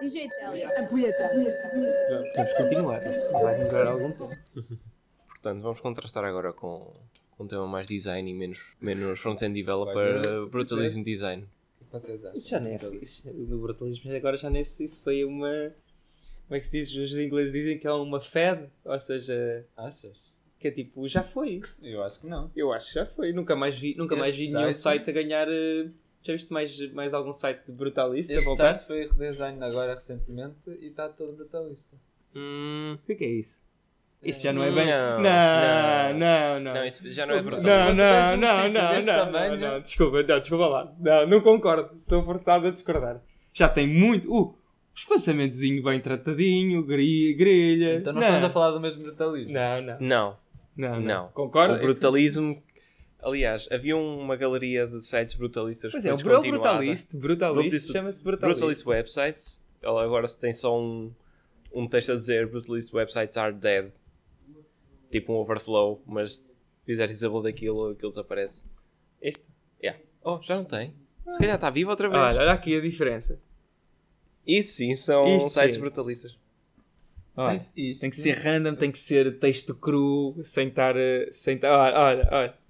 DJ Télia. Ampulheta. Temos que continuar, isto vai demorar algum tempo. Portanto, vamos contrastar agora com, com um tema mais design e menos, menos front-end developer, uh, brutalism design. Isso já nem é, isso, o brutalismo agora já nem se isso foi uma. Como é que se diz? Os ingleses dizem que é uma fed, ou seja, Achas? que é tipo, já foi. Eu acho que não. Eu acho que já foi. Nunca mais vi, nunca mais vi nenhum site- site a ganhar. eh, Já viste mais, mais algum site de brutalista Este voltar? site foi redesign agora recentemente e está todo brutalista. Hum, O que é que é isso? Isso já não é bem. Não, Não, não. não, não. não, isso já não é brutal. Não, não, um não, não, não, não, não, desculpa, não, desculpa lá. Não, não concordo, sou forçado a discordar. Já tem muito. Uh, espaçamentozinho bem tratadinho, grelha. Então não, não, estamos a falar do mesmo brutalismo. Não, não, Não, não. não. não. Concordo? O brutalismo. Aliás, havia uma galeria de sites brutalistas Pois que é, o. Brutalist, Brutalist, chama-se Brutalist. Brutalist Websites. Ela agora tem só um, um texto a dizer Brutalist Websites are dead. Tipo um overflow, mas se fizer disable daquilo, aquilo desaparece. Este? Yeah. Oh, já não tem. Se calhar está vivo outra vez. Olha, olha aqui a diferença. Isso sim, são Isto sites sim. brutalistas. Olha, tem que ser random, tem que ser texto cru, sem estar. Sem estar olha, olha, olha.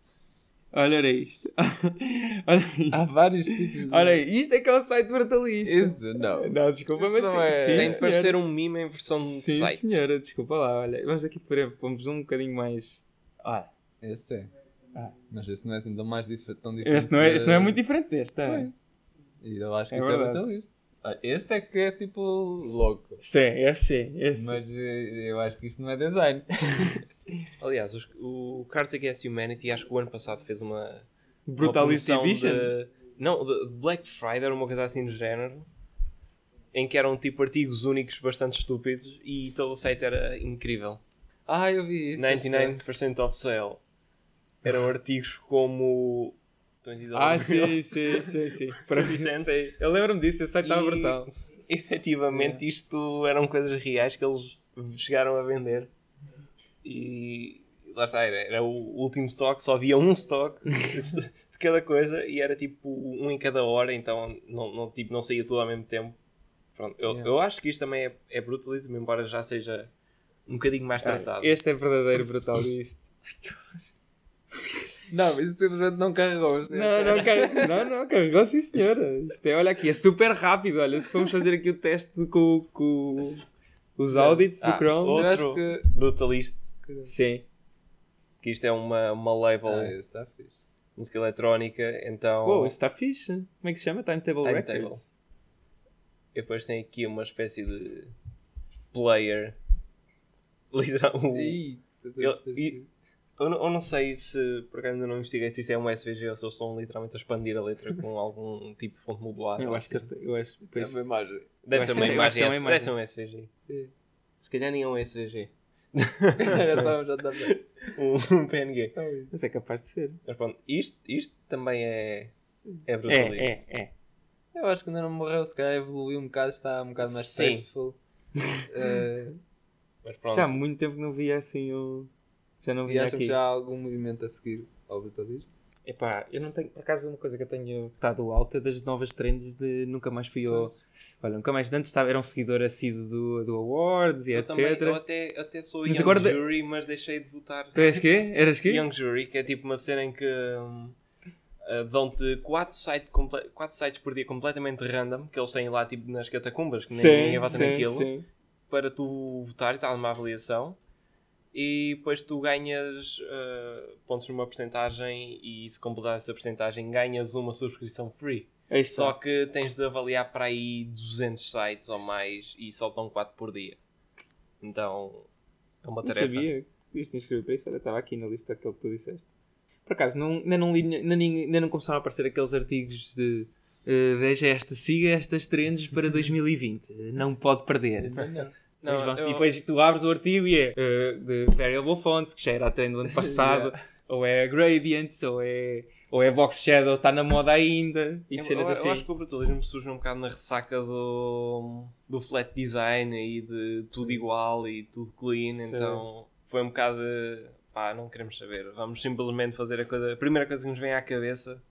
Olha era isto. olha isto. Há vários tipos de. Olha isto é que é o site brutalista. Isso, não. Não, desculpa, mas Não sim, é- sim, tem de parecer um meme em versão de Sim, site. senhora, desculpa lá, olha. Vamos aqui para vamos um bocadinho mais. Ah, esse é. Ah. Mas esse não é assim tão mais dif tão diferente. Este não é, este não é muito diferente deste? Pois. E eu acho que É isso é verdade. brutalista. Ah, Este é que é tipo louco. Sim, é sim, é sim. Mas eh, eu acho que isto não é design. Aliás, os- o Cards Against Humanity acho que o ano passado fez uma. Edition? de- não, de Black Friday, uma coisa assim do género. Em que eram tipo artigos únicos bastante estúpidos e todo o site era incrível. Ah, eu vi isso. 99% off sale. Eram artigos como. 20 Ah, dólares. sim, sim, sim, sim. Para mim, Vicente. sei. Eu lembro-me disso, esse site estava E- brutal. Efetivamente, isto eram coisas reais que eles chegaram a vender. E lá está, era, era o último stock, só havia um stock de cada coisa e era tipo um em cada hora, então não, não, tipo, não saía tudo ao mesmo tempo. Pronto, eu, Yeah. eu acho que isto também é, é brutalismo, embora já seja um bocadinho mais tratado. Este é verdadeiro brutalista. Não, isso simplesmente não carregou. isto é- Não, não, car... não, não, carregou sim senhora. Isto é, olha aqui, é super rápido. Olha, se vamos fazer aqui o teste com, com os audits do Ah, Chrome. Eu acho Outro que. brutalista, Sim. que isto é uma, uma label Ah, está fixe. música eletrónica, então Oh, isso está fixe. Como é que se chama? Timetable, Timetable. Records. e depois tem aqui uma espécie de player. Literal, um- Ih, Eu- Eu não, sei se, por acaso ainda não investiguei se isto é um SVG ou se eles estão literalmente a expandir a letra com algum tipo de fonte modular. Eu acho que assim. este, eu acho, Isso é pois, uma imagem. Deve ser uma que imagem, é imagem. deve ser um SVG. É. Se calhar nem é um SVG. Já sabemos, já está bem. Um, um PNG. mas é capaz de ser. Mas pronto, isto, isto também é, é É, brutalista. é, é. Eu acho que ainda não morreu, se calhar evoluiu um bocado, está um bocado mais Sim. tasteful. Eh, Mas pronto, Já há muito tempo que não via assim o. Já não e acham aqui. que já há algum movimento a seguir ao brutalismo? Epá, eu não tenho, por acaso, uma coisa que eu tenho estado alta das novas trends de nunca mais fui ao. Olha, nunca mais de antes estava, era um seguidor assíduo do, do Awards e eu, etc. também, eu até, eu até sou Mas Young agora de- Jury, mas deixei de votar. Tu és quê? Eras quê? Young Jury, que é tipo uma cena em que hum, uh, dão-te 4 site comple- quatro sites por dia completamente random, que eles têm lá tipo nas catacumbas, que nem ninguém vota naquilo, sim. para tu votares, há uma avaliação e depois tu ganhas uh, pontos numa porcentagem e se completar essa porcentagem ganhas uma subscrição free. Está. Só que tens de avaliar para aí 200 sites ou mais e estão 4 por dia. Então é uma Não tarefa. sabia que isto inscrever para isso. Olha, estava aqui na lista aquele que tu disseste. Por acaso, não, ainda, não li, ainda, nem- ainda não começaram a aparecer aqueles artigos de eh, veja esta, siga estas trends para 2020. Não pode perder. Não, Depois, vamos- eu- e depois tu abres o artigo e é eh, de Variable Fonts, que já era a trend do ano passado, ou é Gradients, ou é, ou é Box Shadow, está na moda ainda, e Eu- cenas eu, assim. eu acho que o brutalismo surge um bocado na ressaca do, do flat design e de tudo igual e tudo clean, Sim. então foi um bocado de, pá, não queremos saber, vamos simplesmente fazer a coisa, a primeira coisa que nos vem à cabeça,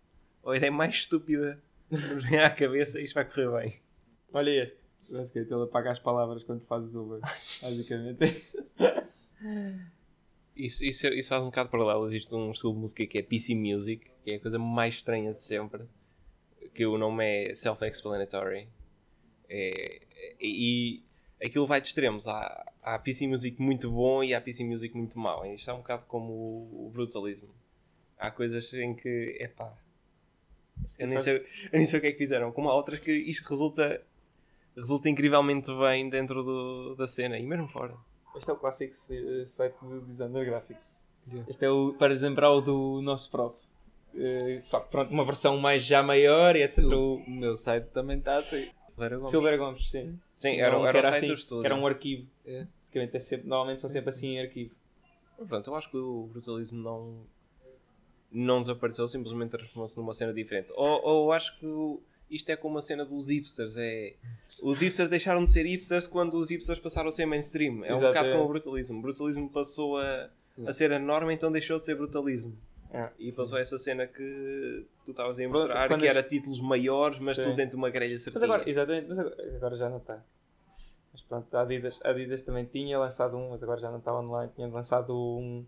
ou a ideia mais estúpida que nos vem à cabeça, isto vai correr bem. Olha este. Basicamente, ele apaga as palavras quando fazes Uber. Basicamente. Isso, isso, isso faz um bocado paralelo. Existe um estilo de música que é PC Music, que é a coisa mais estranha de sempre. Que o nome é self-explanatory. É, e aquilo vai de extremos. Há, há PC Music muito bom e há PC Music muito mau. Isto é um bocado como o, o brutalismo. Há coisas em que, epá, eu nem, sei, eu nem sei o que é que fizeram. Como há outras que isto resulta, resulta incrivelmente bem dentro do, da cena e mesmo fora. Este é o clássico se- site de designer gráfico. Este é o, para lembrar o do nosso prof. Eh, só que pronto, uma versão mais já maior e etc. O O meu site também está assim. Silveira Gomes. Silver Gomes, sim. Sim, era, era, site assim, era um arquivo. É. Basicamente, é sempre, normalmente são sempre assim em arquivo. Pronto, eu acho que o brutalismo não, não desapareceu, simplesmente transformou-se numa cena diferente. Ou, ou acho que o- isto é como a cena dos hipsters. É, os hipsters deixaram de ser hipsters quando os hipsters passaram a ser mainstream. É um Exato, bocado é. como o brutalismo. O brutalismo passou a, a ser a norma, então deixou de ser brutalismo. E passou essa cena que tu estavas a mostrar, quando que era títulos maiores, mas Sim. tudo dentro de uma grelha Mas certinha. agora, exatamente, mas agora, agora já não está. Mas pronto, a Adidas, a Adidas também tinha lançado um, mas agora já não está online. Tinha lançado um,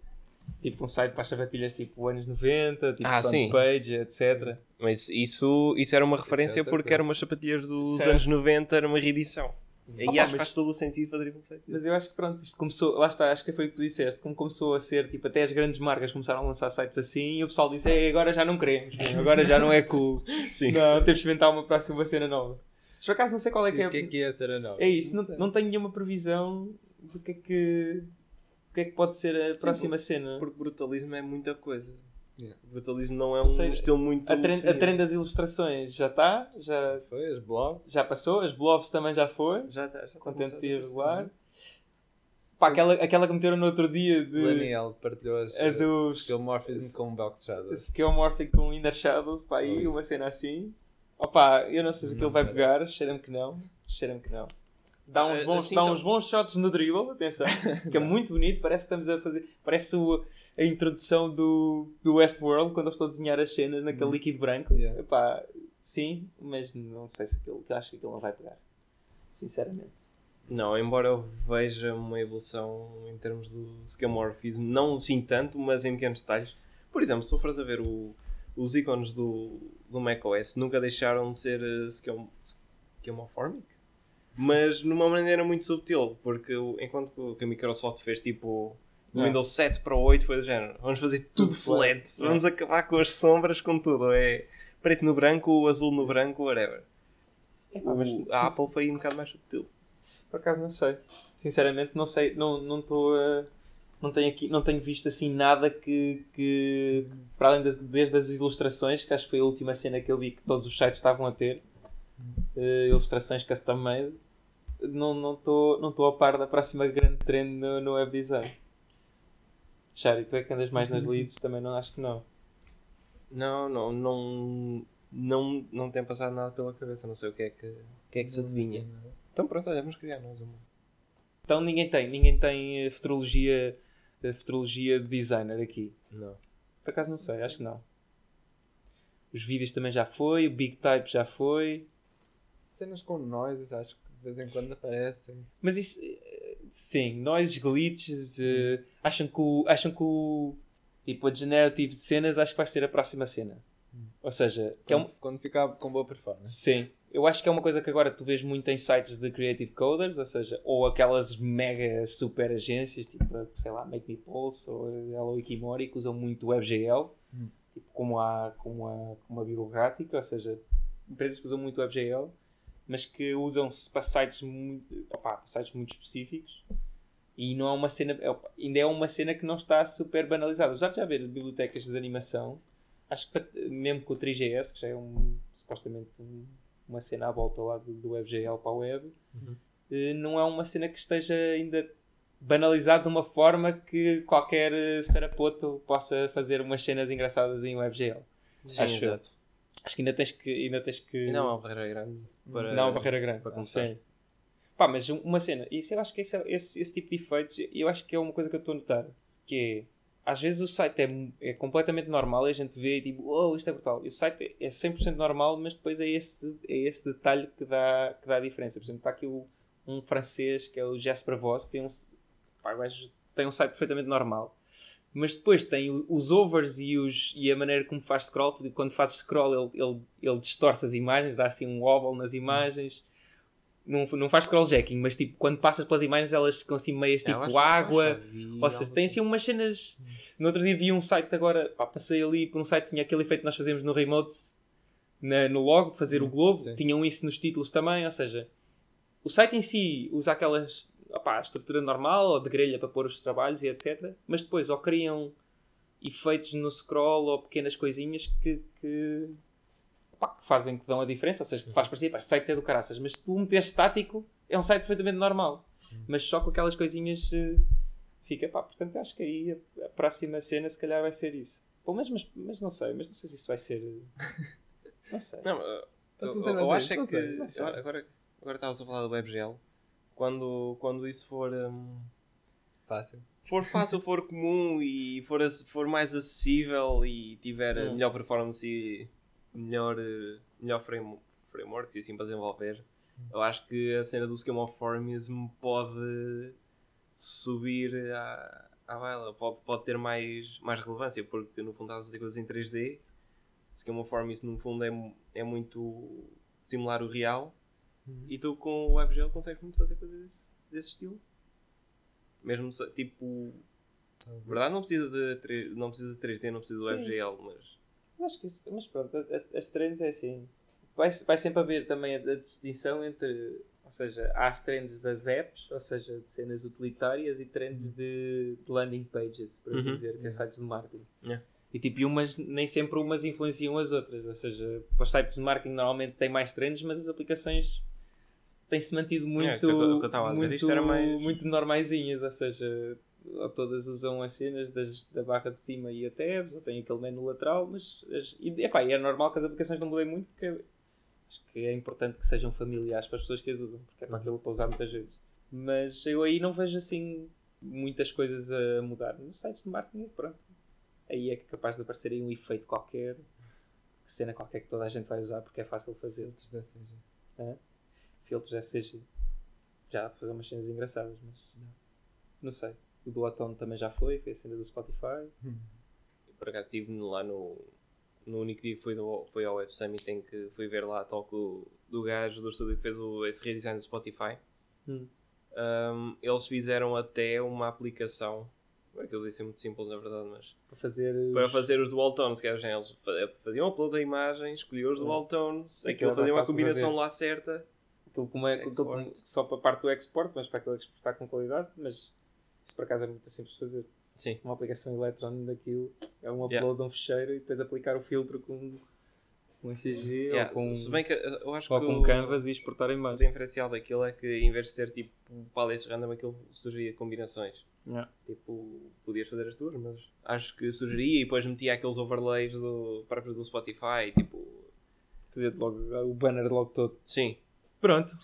tipo um site para as sapatilhas tipo anos 90, tipo Ah, front sim. page, etc. Mas isso, isso era uma referência porque eram umas sapatilhas dos Certo. anos 90, era uma reedição. E Opa, acho que mas- faz todo o sentido fazer um site. Mas eu acho que pronto, isto começou, lá está, acho que foi o que tu disseste, como começou a ser, tipo, até as grandes marcas começaram a lançar sites assim e o pessoal disse, "Ei, agora já não queremos, agora já não é cool. Sim. Não, temos que inventar uma próxima cena nova. Mas por acaso não sei qual é que é. O que é que é a nova? É isso, não, sei. não tenho nenhuma previsão do que é que, do que, é que pode ser a próxima cena. Porque brutalismo é muita coisa. Yeah. Brutalismo não é um sei, estilo muito. A trend, a trend das ilustrações já está, já, Foi, os blogs. já passou, as blobs também já foi, Já está. Já está contente de começado. regular. Pá, aquela, aquela que meteram no outro dia O de Daniel partilhou as a dos Skillmorphism com Box Shadows. Skillmorphic com Inner Shadows, pá, aí Oh, uma cena assim. Opa, eu não sei se aquilo vai pegar, cheira-me que não, cheira-me que não. Dá uns Ah, bons, assim dá então- uns bons shots no dribble, atenção, que é muito bonito, parece que estamos a fazer, parece o- a introdução do, do Westworld, quando eu estou a desenhar as cenas naquele líquido branco. Yeah. Epá, sim, mas não sei se aquilo, acho que aquilo não vai pegar, sinceramente. Não, embora eu veja uma evolução em termos do skeuomorphismo, não assim tanto, mas em pequenos detalhes. Por exemplo, se tu fores a ver o- os ícones do, do macOS, nunca deixaram de ser uh, skeum- skeuomorphic, mas numa maneira muito subtil, porque o- enquanto que a Microsoft fez tipo do. Windows 7 para o 8 foi do género, vamos fazer tudo, Tudo flat, flat. vamos acabar com as sombras, com tudo, é preto no branco, azul no branco, whatever. Epá, mas, O- a Apple foi um bocado mais subtil. Por acaso não sei. Sinceramente não sei, não não estou a não tenho aqui, não tenho visto assim nada que, que para além das, desde as ilustrações, que acho que foi a última cena que eu vi que todos os sites estavam a ter, eh, ilustrações custom made, não não estou não estou a par da próxima grande trend no, no web design. Shari, tu é que andas mais nas leads, também não acho que não. Não, não, não, não, não tem passado nada pela cabeça. Não sei o que é que, o que, é que se adivinha. Então pronto, olha, vamos criar nós uma. Então ninguém tem, ninguém tem eh, futurologia, eh, futurologia de designer aqui. Não. Por acaso não sei, acho que não. Os vídeos também já foi, o Big Type já foi. Cenas com noises, acho que de vez em quando aparecem. Mas isso, eh, sim, nós glitches, eh, acham que o, acham que o, tipo, a generative de cenas acho que vai ser a próxima cena. Ou seja, que é um, Quando, quando ficar com boa performance. sim, eu acho que é uma coisa que agora tu vês muito em sites de creative coders, ou seja, ou aquelas mega super agências, tipo, sei lá, Make Me Pulse ou Hello Ikimori, que usam muito WebGL, Hum. tipo, como a, como a, como a bibliográfica, ou seja, empresas que usam muito WebGL, mas que usam-se para sites muito, para sites muito específicos e não é uma cena, é, opa, ainda é uma cena que não está super banalizada. Apesar de já haver bibliotecas de animação, acho que para- mesmo com o 3GS, que já é um, supostamente um- uma cena à volta lá do, do WebGL para a web, eh, não é uma cena que esteja ainda banalizada de uma forma que qualquer eh, sarapoto possa fazer umas cenas engraçadas em WebGL. Sim, Acho eu. Acho que ainda tens que. Ainda tens que E não é uma barreira grande. Para, não, uma barreira grande. para começar. Sim. Pá, mas uma cena, isso eu acho que esse, esse, esse tipo de efeitos, eu acho que é uma coisa que eu estou a notar, que às vezes o site é, é completamente normal e a gente vê e tipo, oh, isto é brutal. E o site é 100% normal, mas depois é esse, é esse detalhe que dá, que dá a diferença. Por exemplo, está aqui o, um francês que é o Jasper Voss, tem um, pá, tem um site perfeitamente normal. Mas depois tem os overs e, os, e a maneira como faz scroll. Quando faz scroll, ele, ele, ele distorce as imagens, dá assim um wobble nas imagens. Não, não faz scrolljacking, mas tipo, quando passas pelas imagens, elas ficam assim meias tipo água. Ou seja, tem assim umas cenas. No outro dia vi um site agora, pá, passei ali por um site que tinha aquele efeito que nós fazemos no Remote na- no logo, fazer o globo, sim. tinham isso nos títulos também. Ou seja, o site em si usa aquelas opá, estrutura normal ou de grelha para pôr os trabalhos e etc. Mas depois ou criam efeitos no scroll ou pequenas coisinhas que, que, opá, que fazem que dão a diferença. Ou seja, te faz parecer, pá, este site é do caraças, mas se tu meteres estático, é um site perfeitamente normal. Mas só com aquelas coisinhas eh, fica, pá, portanto acho que aí a, a próxima cena se calhar vai ser isso. Pelo menos, mas, mas não sei, mas não sei se isso vai ser. eh, Não sei. Não, eu, Posso eu, eu mais acho é que. eu- Agora, agora estavas a falar do WebGL. Quando, quando isso for. hum, Fácil. for fácil, for comum e for, for mais acessível e tiver Hum. melhor performance e melhor, melhor frame, frameworks e assim para desenvolver, eu acho que a cena do Schema of Forms pode subir à, à baila, pode, pode ter mais, mais relevância, porque no fundo estás a fazer coisas em 3D. Schema of Forms no fundo é, é muito simular o real e tu com o WebGL consegues muito fazer coisas desse, desse estilo. Mesmo tipo Verdade, não precisa de, 3, não precisa de 3D, não precisa do Sim. WebGL, mas. Mas acho que isso, mas pronto, as, as trends é assim. Vai, vai sempre haver também a, a distinção entre, ou seja, há as trends das apps, ou seja, de cenas utilitárias e trends de, de landing pages, por assim Uhum. dizer, que é sites de marketing. Yeah. E tipo, umas, nem sempre umas influenciam as outras, ou seja, para os sites de marketing normalmente tem mais trends, mas as aplicações têm-se mantido muito, é dizer, muito, isto era mais- muito normaisinhas, ou seja, ou todas usam as cenas das, da barra de cima e a tabs, ou tem aquele menu lateral, mas as, e, epá, e é normal que as aplicações não mudem muito, porque acho que é importante que sejam familiares para as pessoas que as usam, porque é para aquilo para usar muitas vezes. Mas eu aí não vejo assim muitas coisas a mudar. Nos sites de marketing, pronto. Aí é é capaz de aparecer aí um efeito qualquer, que cena qualquer que toda a gente vai usar porque é fácil de fazer. Outros da CG. Filtros SCG. Já fazer umas cenas engraçadas, mas não sei. O do Atone também já foi, foi a cena do Spotify. Por acaso estive lá no. No único dia que foi, do, foi ao Web Summit em que fui ver lá a talk do, do gajo do estúdio que fez o, esse redesign do Spotify. Hum. Um, eles fizeram até uma aplicação. Aquilo disse ser muito simples, na verdade, mas. Para fazer. os- Para fazer os dual tones, que eram eles fa- faziam upload da imagem, escolhiam os Hum. dual tones, Aquilo fazia uma combinação fazer. lá certa. É, Export. como- só para a parte do export, mas para aquilo exportar com qualidade. Mas isso por acaso é muito simples de fazer. Sim. Uma aplicação Electron daquilo é um upload Yeah. de um fecheiro e depois aplicar o filtro com, com SCG Yeah, ou com, se bem que eu acho ou que com o- Canvas e exportar O imagem. diferencial daquilo é que em vez de ser tipo paletes random, aquilo sugeria combinações. Yeah. Tipo, podias fazer as tuas, mas acho que sugeria e depois metia aqueles overlays do, próprios do Spotify. Tipo, Fazer logo o banner logo todo. sim, Pronto.